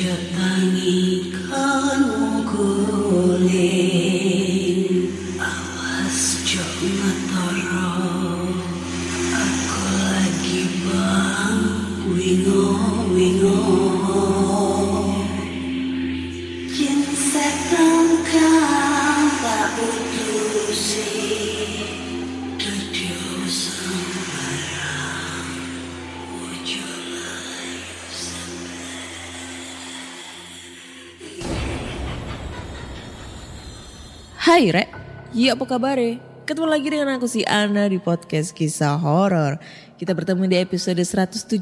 future. Hai Rek, ya apa kabar Ketemu lagi dengan aku si Ana di podcast kisah horor. Kita bertemu di episode 178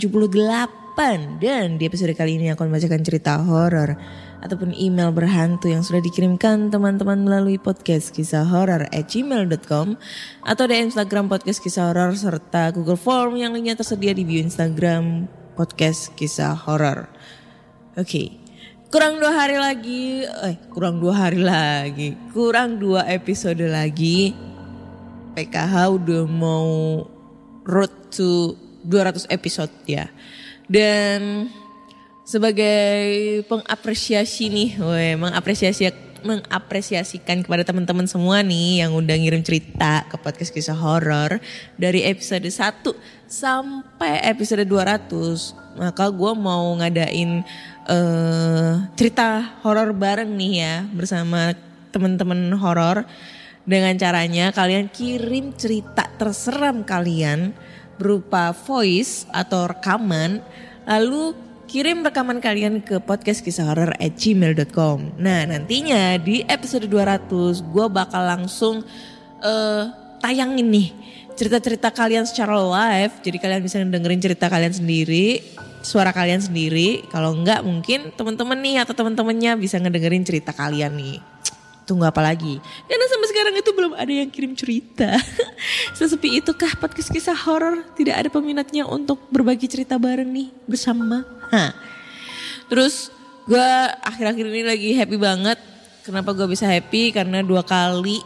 dan di episode kali ini aku akan membacakan cerita horor ataupun email berhantu yang sudah dikirimkan teman-teman melalui podcast kisah horor at gmail.com atau di Instagram podcast kisah horor serta Google Form yang lainnya tersedia di bio Instagram podcast kisah horor. Oke, kurang dua hari lagi, eh kurang dua hari lagi, kurang dua episode lagi. PKH udah mau road to 200 episode ya. Dan sebagai pengapresiasi nih, weh, mengapresiasi mengapresiasikan kepada teman-teman semua nih yang udah ngirim cerita ke podcast kisah horor dari episode 1 sampai episode 200 maka gue mau ngadain eh cerita horor bareng nih ya bersama teman-teman horor. Dengan caranya kalian kirim cerita terseram kalian berupa voice atau rekaman lalu kirim rekaman kalian ke podcast kisah horor at gmail.com Nah nantinya di episode 200 gue bakal langsung eh, tayangin nih cerita-cerita kalian secara live. Jadi kalian bisa dengerin cerita kalian sendiri, suara kalian sendiri. Kalau enggak mungkin teman-teman nih atau teman-temannya bisa ngedengerin cerita kalian nih. Tunggu apa lagi? Karena sampai sekarang itu belum ada yang kirim cerita. Sesepi itukah podcast kisah horor tidak ada peminatnya untuk berbagi cerita bareng nih bersama. Hah. Terus gue akhir-akhir ini lagi happy banget. Kenapa gue bisa happy? Karena dua kali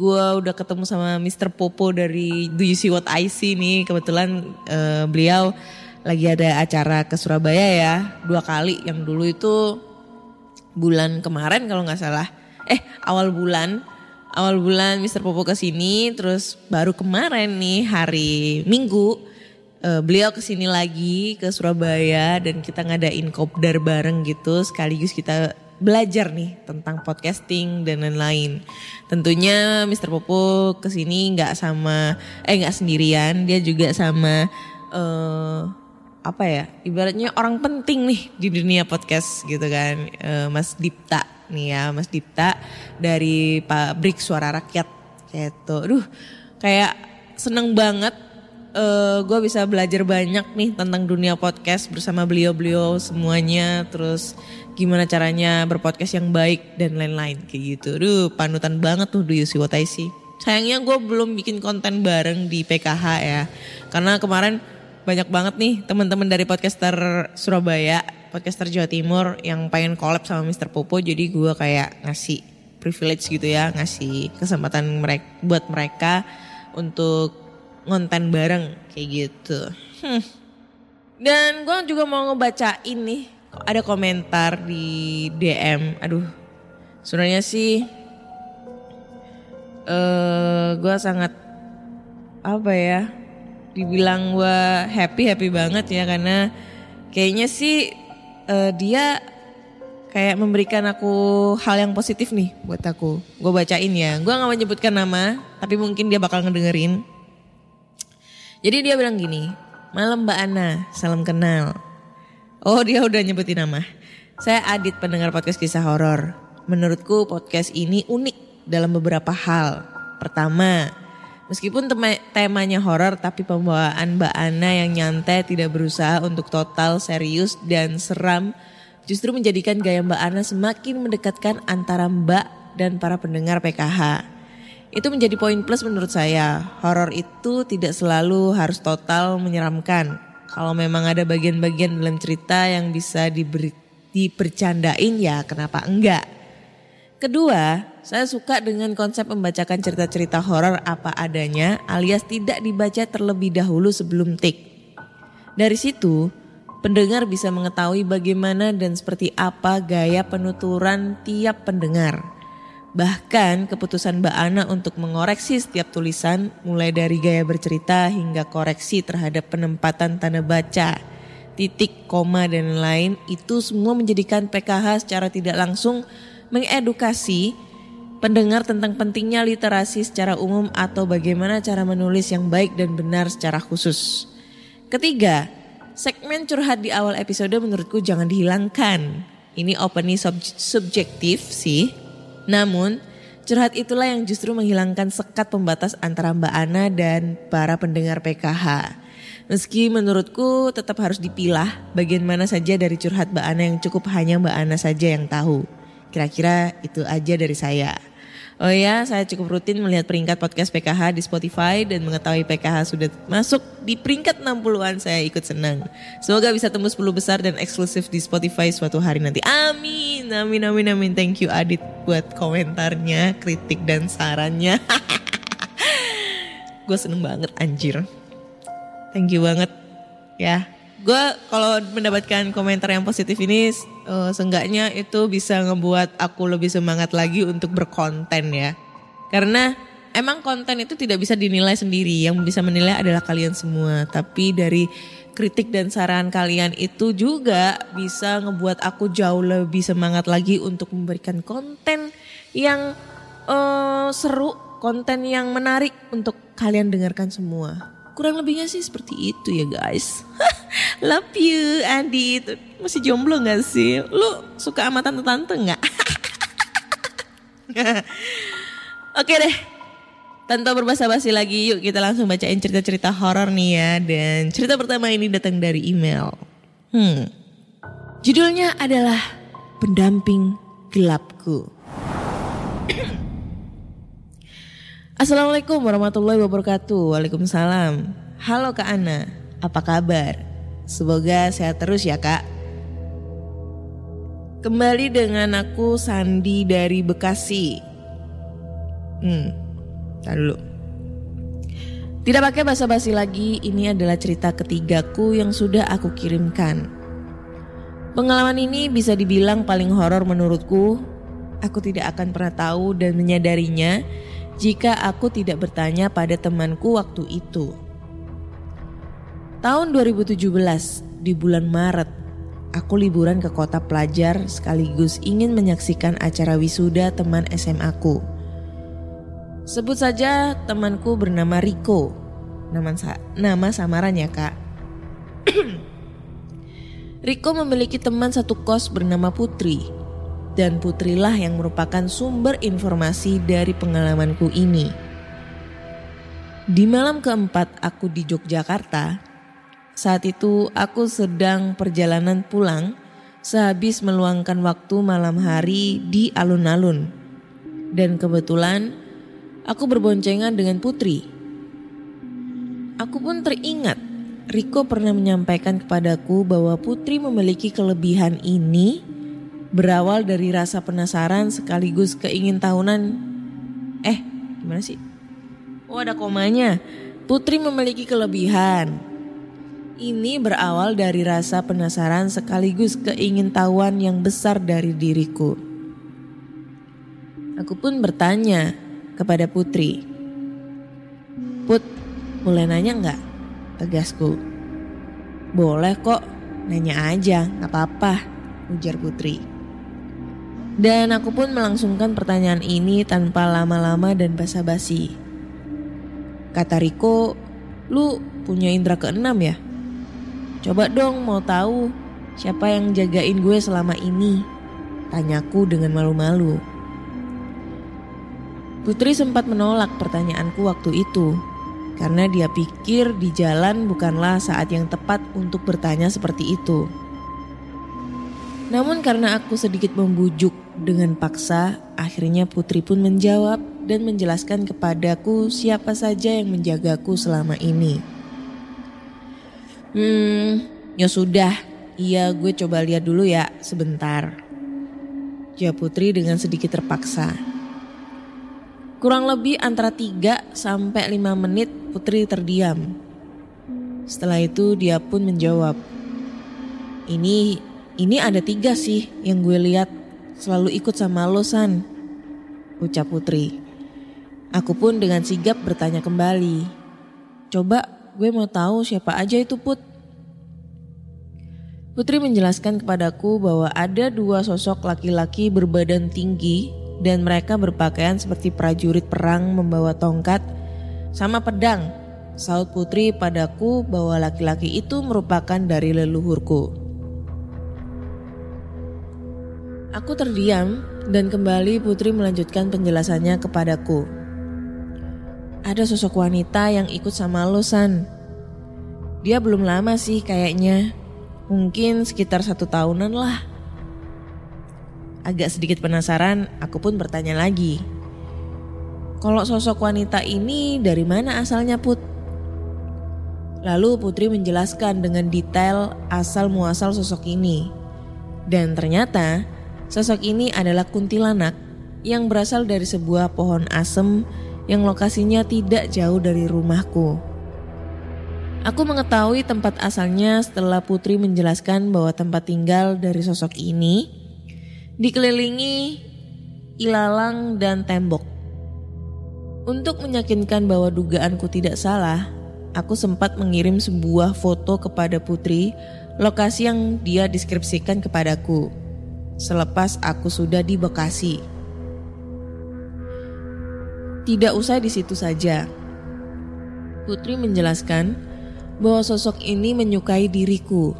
gue udah ketemu sama Mr. Popo dari Do You See What I See nih. Kebetulan eh, beliau lagi ada acara ke Surabaya ya. Dua kali. Yang dulu itu bulan kemarin kalau nggak salah. Eh awal bulan. Awal bulan Mr. Popo ke sini. Terus baru kemarin nih hari Minggu. eh, beliau ke sini lagi ke Surabaya dan kita ngadain kopdar bareng gitu sekaligus kita belajar nih tentang podcasting dan lain-lain. Tentunya Mr. Popo ke sini nggak sama eh nggak sendirian, dia juga sama eh apa ya? Ibaratnya orang penting nih di dunia podcast gitu kan. Eh, Mas Dipta nih ya, Mas Dipta dari Pabrik Suara Rakyat gitu. Aduh, kayak seneng banget gue bisa belajar banyak nih tentang dunia podcast bersama beliau-beliau semuanya. Terus gimana caranya berpodcast yang baik dan lain-lain kayak gitu. Duh panutan banget tuh Do You See What I See. Sayangnya gue belum bikin konten bareng di PKH ya. Karena kemarin banyak banget nih teman-teman dari podcaster Surabaya, podcaster Jawa Timur yang pengen collab sama Mr. Popo. Jadi gue kayak ngasih privilege gitu ya, ngasih kesempatan mereka buat mereka untuk ngonten bareng kayak gitu. Hmm. Dan gue juga mau ngebacain nih ada komentar di DM. Aduh, sebenarnya sih eh gue sangat apa ya? Dibilang gue happy happy banget ya karena kayaknya sih eh, dia kayak memberikan aku hal yang positif nih buat aku. Gue bacain ya. Gue gak menyebutkan nama, tapi mungkin dia bakal ngedengerin. Jadi dia bilang gini, malam Mbak Ana, salam kenal. Oh dia udah nyebutin nama. Saya Adit pendengar podcast kisah horor. Menurutku podcast ini unik dalam beberapa hal. Pertama, meskipun tema- temanya horor tapi pembawaan Mbak Ana yang nyantai tidak berusaha untuk total serius dan seram justru menjadikan gaya Mbak Ana semakin mendekatkan antara Mbak dan para pendengar PKH. Itu menjadi poin plus menurut saya. Horor itu tidak selalu harus total menyeramkan. Kalau memang ada bagian-bagian dalam cerita yang bisa diberi, dipercandain ya kenapa enggak. Kedua, saya suka dengan konsep membacakan cerita-cerita horor apa adanya alias tidak dibaca terlebih dahulu sebelum take. Dari situ, pendengar bisa mengetahui bagaimana dan seperti apa gaya penuturan tiap pendengar. Bahkan keputusan Mbak Ana untuk mengoreksi setiap tulisan mulai dari gaya bercerita hingga koreksi terhadap penempatan tanda baca, titik, koma dan lain itu semua menjadikan PKH secara tidak langsung mengedukasi pendengar tentang pentingnya literasi secara umum atau bagaimana cara menulis yang baik dan benar secara khusus. Ketiga, segmen curhat di awal episode menurutku jangan dihilangkan. Ini opening sub- subjektif sih. Namun, curhat itulah yang justru menghilangkan sekat pembatas antara Mbak Ana dan para pendengar PKH. Meski menurutku tetap harus dipilah bagian mana saja dari curhat Mbak Ana yang cukup hanya Mbak Ana saja yang tahu. Kira-kira itu aja dari saya. Oh ya, saya cukup rutin melihat peringkat podcast PKH di Spotify dan mengetahui PKH sudah masuk di peringkat 60-an saya ikut senang. Semoga bisa tembus 10 besar dan eksklusif di Spotify suatu hari nanti. Amin, amin, amin, amin. Thank you Adit buat komentarnya, kritik dan sarannya. Gue seneng banget anjir. Thank you banget ya. Gue kalau mendapatkan komentar yang positif ini eh, seenggaknya itu bisa ngebuat aku lebih semangat lagi untuk berkonten ya. Karena emang konten itu tidak bisa dinilai sendiri, yang bisa menilai adalah kalian semua. Tapi dari kritik dan saran kalian itu juga bisa ngebuat aku jauh lebih semangat lagi untuk memberikan konten yang eh, seru, konten yang menarik untuk kalian dengarkan semua. Kurang lebihnya sih seperti itu ya guys. Love you Andi. Itu Masih jomblo gak sih? Lu suka sama tante-tante gak? Oke deh. Tanpa berbasa-basi lagi yuk kita langsung bacain cerita-cerita horor nih ya. Dan cerita pertama ini datang dari email. Hmm. Judulnya adalah Pendamping Gelapku. Assalamualaikum warahmatullahi wabarakatuh. Waalaikumsalam. Halo Kak Ana, apa kabar? Semoga sehat terus ya Kak. Kembali dengan aku Sandi dari Bekasi. Hmm, dulu. Tidak pakai basa-basi lagi, ini adalah cerita ketigaku yang sudah aku kirimkan. Pengalaman ini bisa dibilang paling horor menurutku. Aku tidak akan pernah tahu dan menyadarinya jika aku tidak bertanya pada temanku waktu itu. Tahun 2017 di bulan Maret, aku liburan ke kota pelajar sekaligus ingin menyaksikan acara wisuda teman SMA aku. Sebut saja temanku bernama Riko. Nama, sa- nama samaran ya kak. Riko memiliki teman satu kos bernama Putri. Dan Putrilah yang merupakan sumber informasi dari pengalamanku ini. Di malam keempat aku di Yogyakarta, saat itu aku sedang perjalanan pulang sehabis meluangkan waktu malam hari di alun-alun. Dan kebetulan aku berboncengan dengan Putri. Aku pun teringat Riko pernah menyampaikan kepadaku bahwa Putri memiliki kelebihan ini berawal dari rasa penasaran sekaligus keingintahunan. Eh, gimana sih? Oh ada komanya. Putri memiliki kelebihan. Ini berawal dari rasa penasaran sekaligus keingintahuan yang besar dari diriku. Aku pun bertanya kepada Putri. Put, boleh nanya nggak? Tegasku. Boleh kok, nanya aja, gak apa-apa, ujar Putri. Dan aku pun melangsungkan pertanyaan ini tanpa lama-lama dan basa-basi. Kata Riko, lu punya indera keenam ya? Coba dong mau tahu siapa yang jagain gue selama ini? Tanyaku dengan malu-malu. Putri sempat menolak pertanyaanku waktu itu karena dia pikir di jalan bukanlah saat yang tepat untuk bertanya seperti itu. Namun karena aku sedikit membujuk dengan paksa, akhirnya Putri pun menjawab dan menjelaskan kepadaku siapa saja yang menjagaku selama ini. Hmm, ya sudah, iya gue coba lihat dulu ya sebentar. Jawab Putri dengan sedikit terpaksa. Kurang lebih antara 3 sampai 5 menit Putri terdiam. Setelah itu dia pun menjawab. Ini ini ada tiga sih yang gue lihat selalu ikut sama lo San. Ucap Putri. Aku pun dengan sigap bertanya kembali. Coba gue mau tahu siapa aja itu Put. Putri menjelaskan kepadaku bahwa ada dua sosok laki-laki berbadan tinggi dan mereka berpakaian seperti prajurit perang membawa tongkat sama pedang. Saud Putri padaku bahwa laki-laki itu merupakan dari leluhurku. Aku terdiam dan kembali Putri melanjutkan penjelasannya kepadaku. Ada sosok wanita yang ikut sama lo San. Dia belum lama sih kayaknya. Mungkin sekitar satu tahunan lah. Agak sedikit penasaran, aku pun bertanya lagi. Kalau sosok wanita ini dari mana asalnya Put? Lalu Putri menjelaskan dengan detail asal muasal sosok ini. Dan ternyata sosok ini adalah kuntilanak yang berasal dari sebuah pohon asem yang lokasinya tidak jauh dari rumahku. Aku mengetahui tempat asalnya setelah Putri menjelaskan bahwa tempat tinggal dari sosok ini dikelilingi ilalang dan tembok. Untuk meyakinkan bahwa dugaanku tidak salah, aku sempat mengirim sebuah foto kepada Putri lokasi yang dia deskripsikan kepadaku selepas aku sudah di Bekasi. Tidak usai di situ saja. Putri menjelaskan bahwa sosok ini menyukai diriku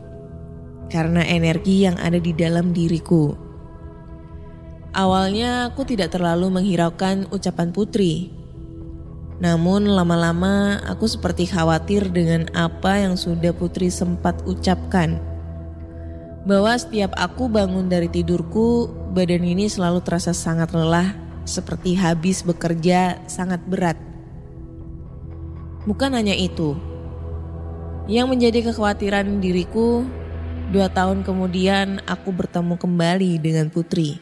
karena energi yang ada di dalam diriku. Awalnya aku tidak terlalu menghiraukan ucapan Putri. Namun lama-lama aku seperti khawatir dengan apa yang sudah Putri sempat ucapkan. Bahwa setiap aku bangun dari tidurku, badan ini selalu terasa sangat lelah, seperti habis bekerja sangat berat. Bukan hanya itu, yang menjadi kekhawatiran diriku, dua tahun kemudian aku bertemu kembali dengan Putri.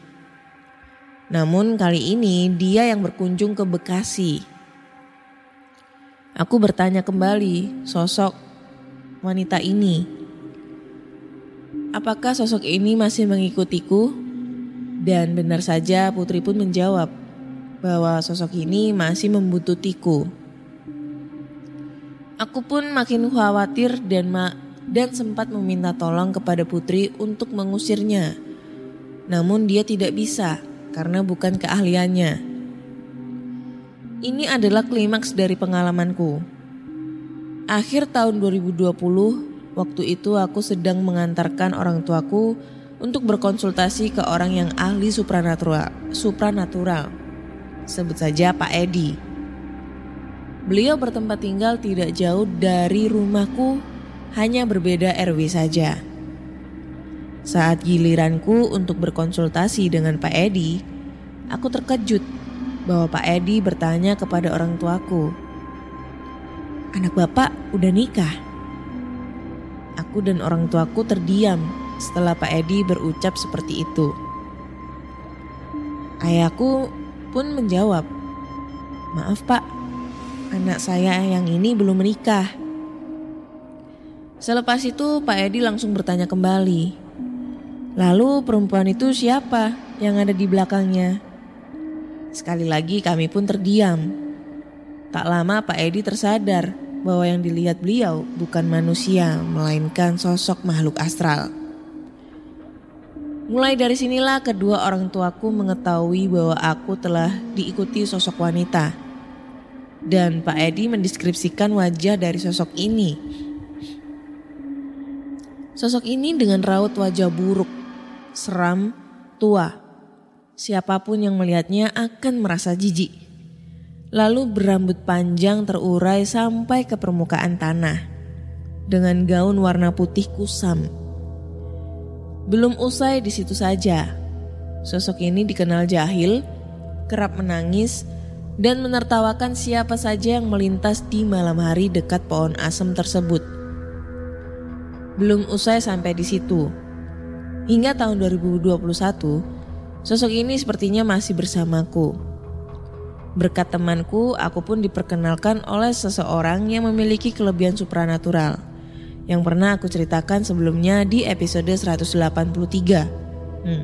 Namun kali ini dia yang berkunjung ke Bekasi. Aku bertanya kembali sosok wanita ini. Apakah sosok ini masih mengikutiku? Dan benar saja Putri pun menjawab bahwa sosok ini masih membuntutiku. Aku pun makin khawatir dan ma dan sempat meminta tolong kepada Putri untuk mengusirnya. Namun dia tidak bisa karena bukan keahliannya. Ini adalah klimaks dari pengalamanku. Akhir tahun 2020, waktu itu aku sedang mengantarkan orang tuaku untuk berkonsultasi ke orang yang ahli supranatural. Supranatural. Sebut saja Pak Edi. Beliau bertempat tinggal tidak jauh dari rumahku, hanya berbeda RW saja. Saat giliranku untuk berkonsultasi dengan Pak Edi, aku terkejut bahwa Pak Edi bertanya kepada orang tuaku, "Anak Bapak udah nikah?" Aku dan orang tuaku terdiam setelah Pak Edi berucap seperti itu. Ayahku pun menjawab, "Maaf, Pak, anak saya yang ini belum menikah." Selepas itu Pak Edi langsung bertanya kembali, Lalu perempuan itu siapa yang ada di belakangnya? Sekali lagi kami pun terdiam. Tak lama Pak Edi tersadar bahwa yang dilihat beliau bukan manusia, melainkan sosok makhluk astral. Mulai dari sinilah kedua orang tuaku mengetahui bahwa aku telah diikuti sosok wanita. Dan Pak Edi mendeskripsikan wajah dari sosok ini. Sosok ini dengan raut wajah buruk, seram, tua. Siapa pun yang melihatnya akan merasa jijik. Lalu berambut panjang terurai sampai ke permukaan tanah. Dengan gaun warna putih kusam. Belum usai di situ saja. Sosok ini dikenal jahil, kerap menangis, dan menertawakan siapa saja yang melintas di malam hari dekat pohon asem tersebut. Belum usai sampai di situ. Hingga tahun 2021, sosok ini sepertinya masih bersamaku. Berkat temanku, aku pun diperkenalkan oleh seseorang yang memiliki kelebihan supranatural yang pernah aku ceritakan sebelumnya di episode 183. Hmm,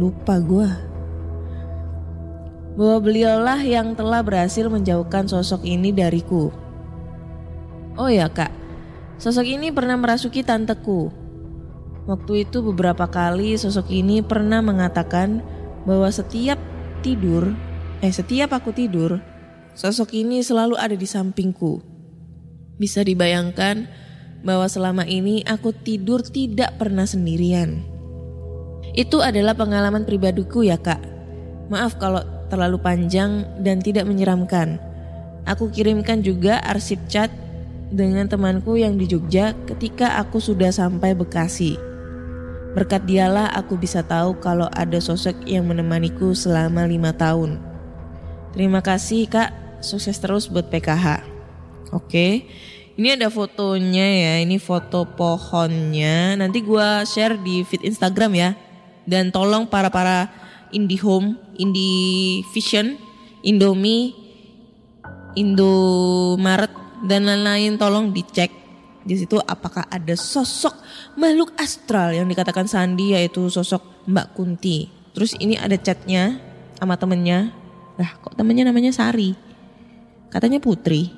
lupa gua. Bahwa beliaulah yang telah berhasil menjauhkan sosok ini dariku. Oh ya kak, Sosok ini pernah merasuki tanteku. Waktu itu beberapa kali sosok ini pernah mengatakan bahwa setiap tidur, eh setiap aku tidur, sosok ini selalu ada di sampingku. Bisa dibayangkan bahwa selama ini aku tidur tidak pernah sendirian. Itu adalah pengalaman pribadiku ya kak. Maaf kalau terlalu panjang dan tidak menyeramkan. Aku kirimkan juga arsip chat dengan temanku yang di Jogja ketika aku sudah sampai Bekasi. Berkat dialah aku bisa tahu kalau ada sosok yang menemaniku selama lima tahun. Terima kasih kak, sukses terus buat PKH. Oke, ini ada fotonya ya, ini foto pohonnya. Nanti gua share di feed Instagram ya. Dan tolong para-para IndiHome, IndiVision, Indomie, Indomaret dan lain-lain tolong dicek di situ apakah ada sosok makhluk astral yang dikatakan Sandi yaitu sosok Mbak Kunti. Terus ini ada chatnya sama temennya. Lah kok temennya namanya Sari? Katanya Putri.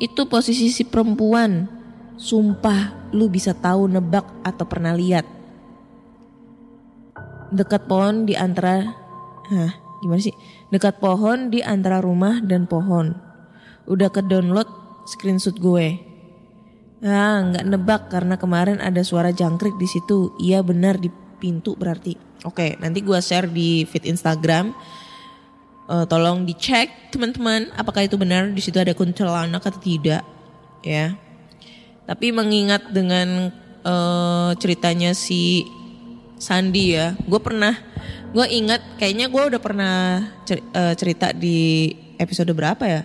Itu posisi si perempuan. Sumpah lu bisa tahu nebak atau pernah lihat. Dekat pohon di antara Hah, gimana sih? Dekat pohon di antara rumah dan pohon udah ke download screenshot gue. Ah, nggak nebak karena kemarin ada suara jangkrik di situ. Iya benar di pintu berarti. Oke, nanti gue share di feed Instagram. Uh, tolong dicek teman-teman apakah itu benar di situ ada kuntilanak atau tidak ya. Tapi mengingat dengan uh, ceritanya si Sandi ya, gue pernah, gue ingat kayaknya gue udah pernah eh, cerita di episode berapa ya?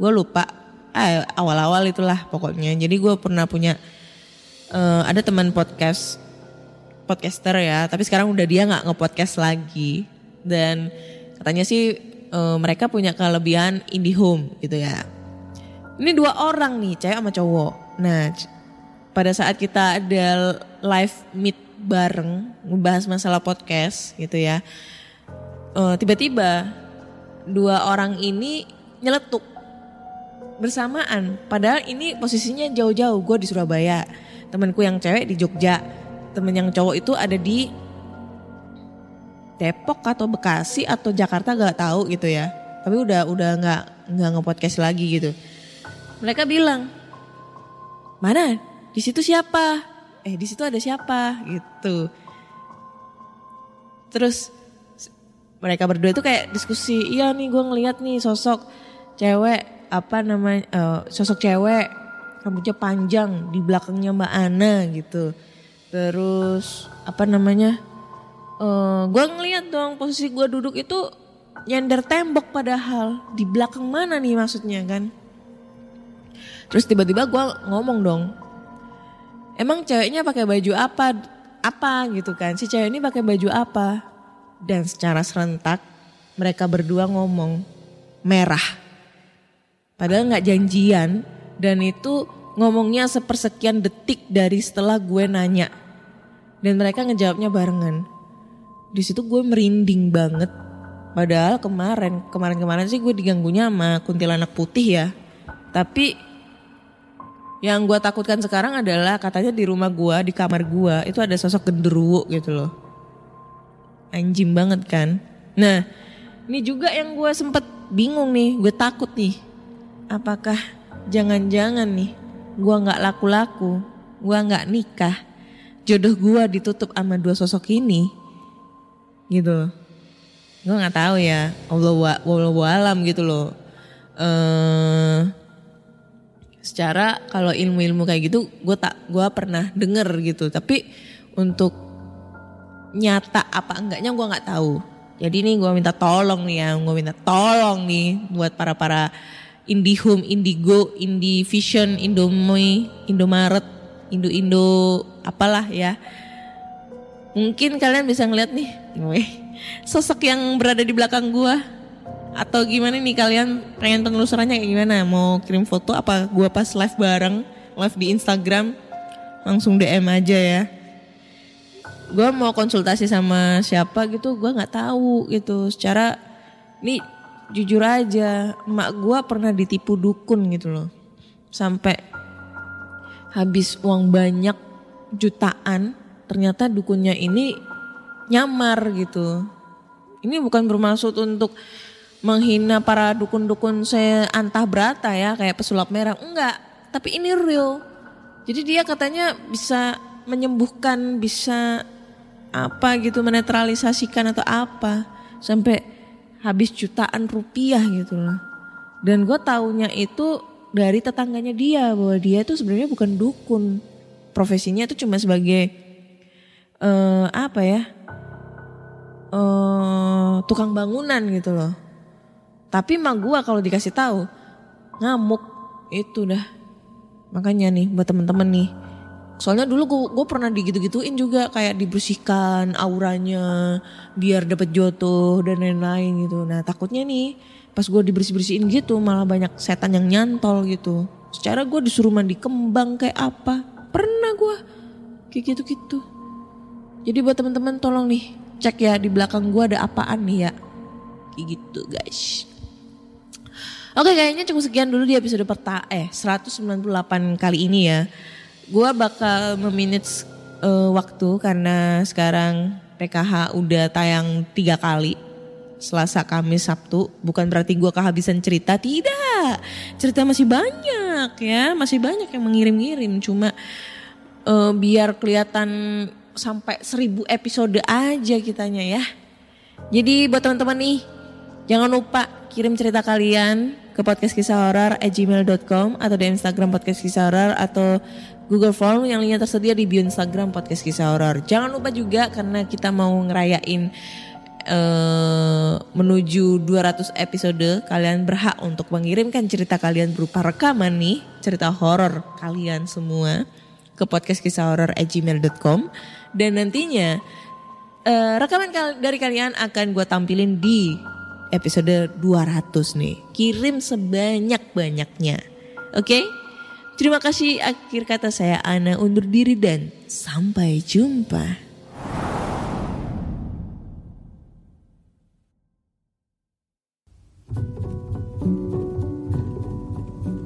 gue lupa eh, awal-awal itulah pokoknya jadi gue pernah punya uh, ada teman podcast podcaster ya tapi sekarang udah dia nggak ngepodcast lagi dan katanya sih uh, mereka punya kelebihan indie home gitu ya ini dua orang nih cewek sama cowok nah pada saat kita ada live meet bareng ngebahas masalah podcast gitu ya uh, tiba-tiba dua orang ini nyeletuk bersamaan. Padahal ini posisinya jauh-jauh. Gue di Surabaya, temanku yang cewek di Jogja, temen yang cowok itu ada di Depok atau Bekasi atau Jakarta gak tahu gitu ya. Tapi udah udah nggak nggak ngepodcast lagi gitu. Mereka bilang, mana? Di situ siapa? Eh di situ ada siapa? Gitu. Terus mereka berdua itu kayak diskusi, iya nih gue ngeliat nih sosok cewek apa namanya uh, sosok cewek rambutnya panjang di belakangnya Mbak Ana gitu. Terus apa namanya? Uh, gue ngeliat dong posisi gue duduk itu nyender tembok padahal di belakang mana nih maksudnya kan? Terus tiba-tiba gue ngomong dong, emang ceweknya pakai baju apa? Apa gitu kan? Si cewek ini pakai baju apa? Dan secara serentak mereka berdua ngomong merah. Padahal nggak janjian dan itu ngomongnya sepersekian detik dari setelah gue nanya. Dan mereka ngejawabnya barengan. Di situ gue merinding banget. Padahal kemarin, kemarin-kemarin sih gue diganggunya sama kuntilanak putih ya. Tapi yang gue takutkan sekarang adalah katanya di rumah gue, di kamar gue itu ada sosok genderuwo gitu loh. Anjing banget kan. Nah ini juga yang gue sempet bingung nih, gue takut nih. Apakah jangan-jangan nih gue nggak laku-laku, gue nggak nikah, jodoh gue ditutup sama dua sosok ini, gitu. Gue nggak tahu ya, Allah wa- wallahu alam gitu loh. Eh secara kalau ilmu-ilmu kayak gitu gue tak gue pernah denger gitu. Tapi untuk nyata apa enggaknya gue nggak tahu. Jadi ini gue minta tolong nih ya gue minta tolong nih buat para para IndiHome, Indigo, Indivision, Indomie, Indomaret, Indo Indo apalah ya mungkin kalian bisa ngeliat nih weh, sosok yang berada di belakang gue atau gimana nih kalian pengen penelusurannya kayak gimana? Mau kirim foto apa gua pas live bareng, live di Instagram langsung DM aja ya. Gua mau konsultasi sama siapa gitu, gua nggak tahu gitu. Secara nih jujur aja, emak gua pernah ditipu dukun gitu loh. Sampai habis uang banyak jutaan, ternyata dukunnya ini nyamar gitu. Ini bukan bermaksud untuk menghina para dukun-dukun saya antah berata ya kayak pesulap merah enggak tapi ini real jadi dia katanya bisa menyembuhkan bisa apa gitu menetralisasikan atau apa sampai habis jutaan rupiah gitu loh dan gue taunya itu dari tetangganya dia bahwa dia itu sebenarnya bukan dukun profesinya itu cuma sebagai eh apa ya eh tukang bangunan gitu loh tapi emak gua kalau dikasih tahu ngamuk itu dah. Makanya nih buat temen-temen nih. Soalnya dulu gua pernah digitu-gituin juga kayak dibersihkan auranya biar dapet jodoh dan lain-lain gitu. Nah takutnya nih pas gua dibersih-bersihin gitu malah banyak setan yang nyantol gitu. Secara gua disuruh mandi kembang kayak apa. Pernah gua kayak gitu-gitu. Jadi buat temen-temen tolong nih cek ya di belakang gua ada apaan nih ya. Kayak gitu guys. Oke kayaknya cukup sekian dulu di episode pertama eh 198 kali ini ya. Gua bakal memanage eh, waktu karena sekarang PKH udah tayang tiga kali. Selasa, Kamis, Sabtu. Bukan berarti gua kehabisan cerita, tidak. Cerita masih banyak ya, masih banyak yang mengirim-ngirim. Cuma eh, biar kelihatan sampai seribu episode aja kitanya ya. Jadi buat teman-teman nih, jangan lupa kirim cerita kalian ke podcast kisah horor at gmail.com atau di Instagram podcast kisah horor atau Google Form yang linknya tersedia di bio Instagram podcast kisah horor. Jangan lupa juga karena kita mau ngerayain eh, menuju 200 episode, kalian berhak untuk mengirimkan cerita kalian berupa rekaman nih, cerita horor kalian semua ke podcast kisah horor gmail.com dan nantinya eh, rekaman dari kalian akan gue tampilin di episode 200 nih. Kirim sebanyak-banyaknya. Oke? Terima kasih akhir kata saya Ana undur diri dan sampai jumpa.